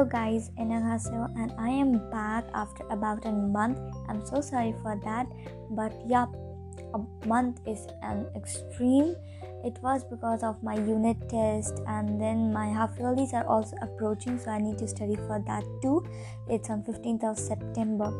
Hello guys, Enagaso and I am back after about a month. I'm so sorry for that, but yeah, a month is an extreme it was because of my unit test and then my half yearlies are also approaching so i need to study for that too. It's on 15th of september.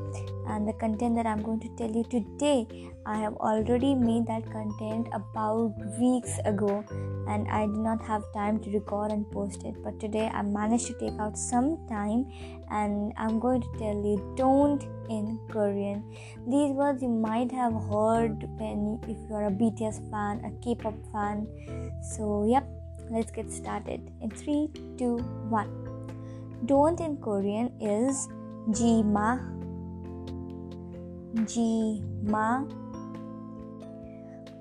And the content that i'm going to tell you today i have already made that content about weeks ago and i did not have time to record and post it. But today i managed to take out some time and i'm going to tell you don't in korean. These words you might have heard when if you are a bts fan a k-pop fan So, yep, let's get started. In 3, 2, 1. Don't in Korean is Jima. Jima.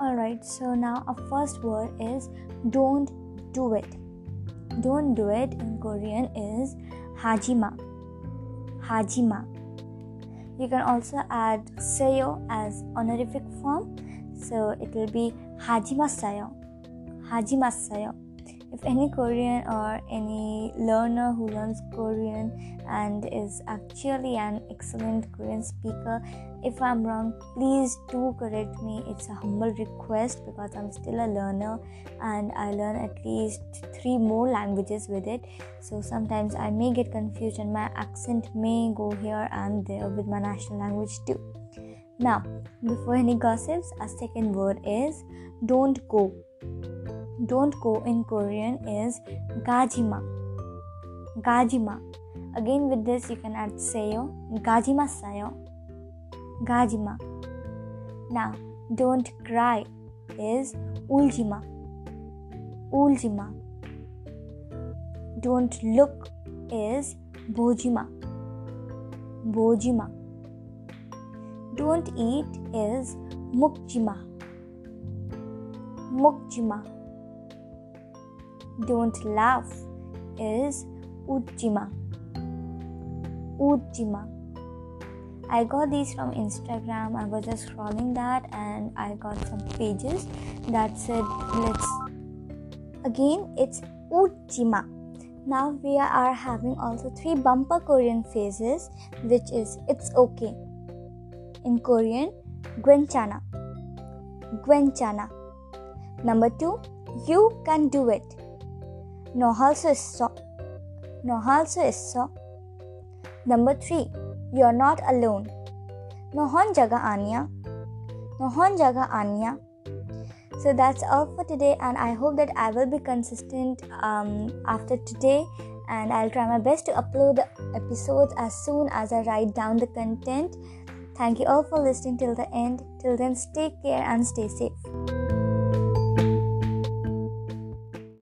Alright, so now our first word is don't do it. Don't do it in Korean is Hajima. Hajima. You can also add seyo as honorific form, so it will be Hajimasayo. If any Korean or any learner who learns Korean and is actually an excellent Korean speaker, if I'm wrong, please do correct me. It's a humble request because I'm still a learner and I learn at least three more languages with it. So sometimes I may get confused and my accent may go here and there with my national language too. Now, before any gossips, a second word is don't go don't go in Korean is gajima. Gajima. Again, with this, you can add sayo. Gajima sayo. Gajima. Now, don't cry is uljima. Uljima. Don't look is bojima. Bojima. Don't eat is mukjima. Mukjima don't laugh is Ujjima. Ujjima. I got these from Instagram. I was just scrolling that and I got some pages that said let's again it's Ujjima. Now we are having also three bumper Korean phrases which is it's okay. In Korean, Gwenchana. Gwenchana. Number two, you can do it. Know also is so. Know is so. Number three, you're not alone. Nohon jaga anya. Nohon jaga anya. So that's all for today, and I hope that I will be consistent um, after today. And I'll try my best to upload the episodes as soon as I write down the content. Thank you all for listening till the end. Till then, stay care and stay safe.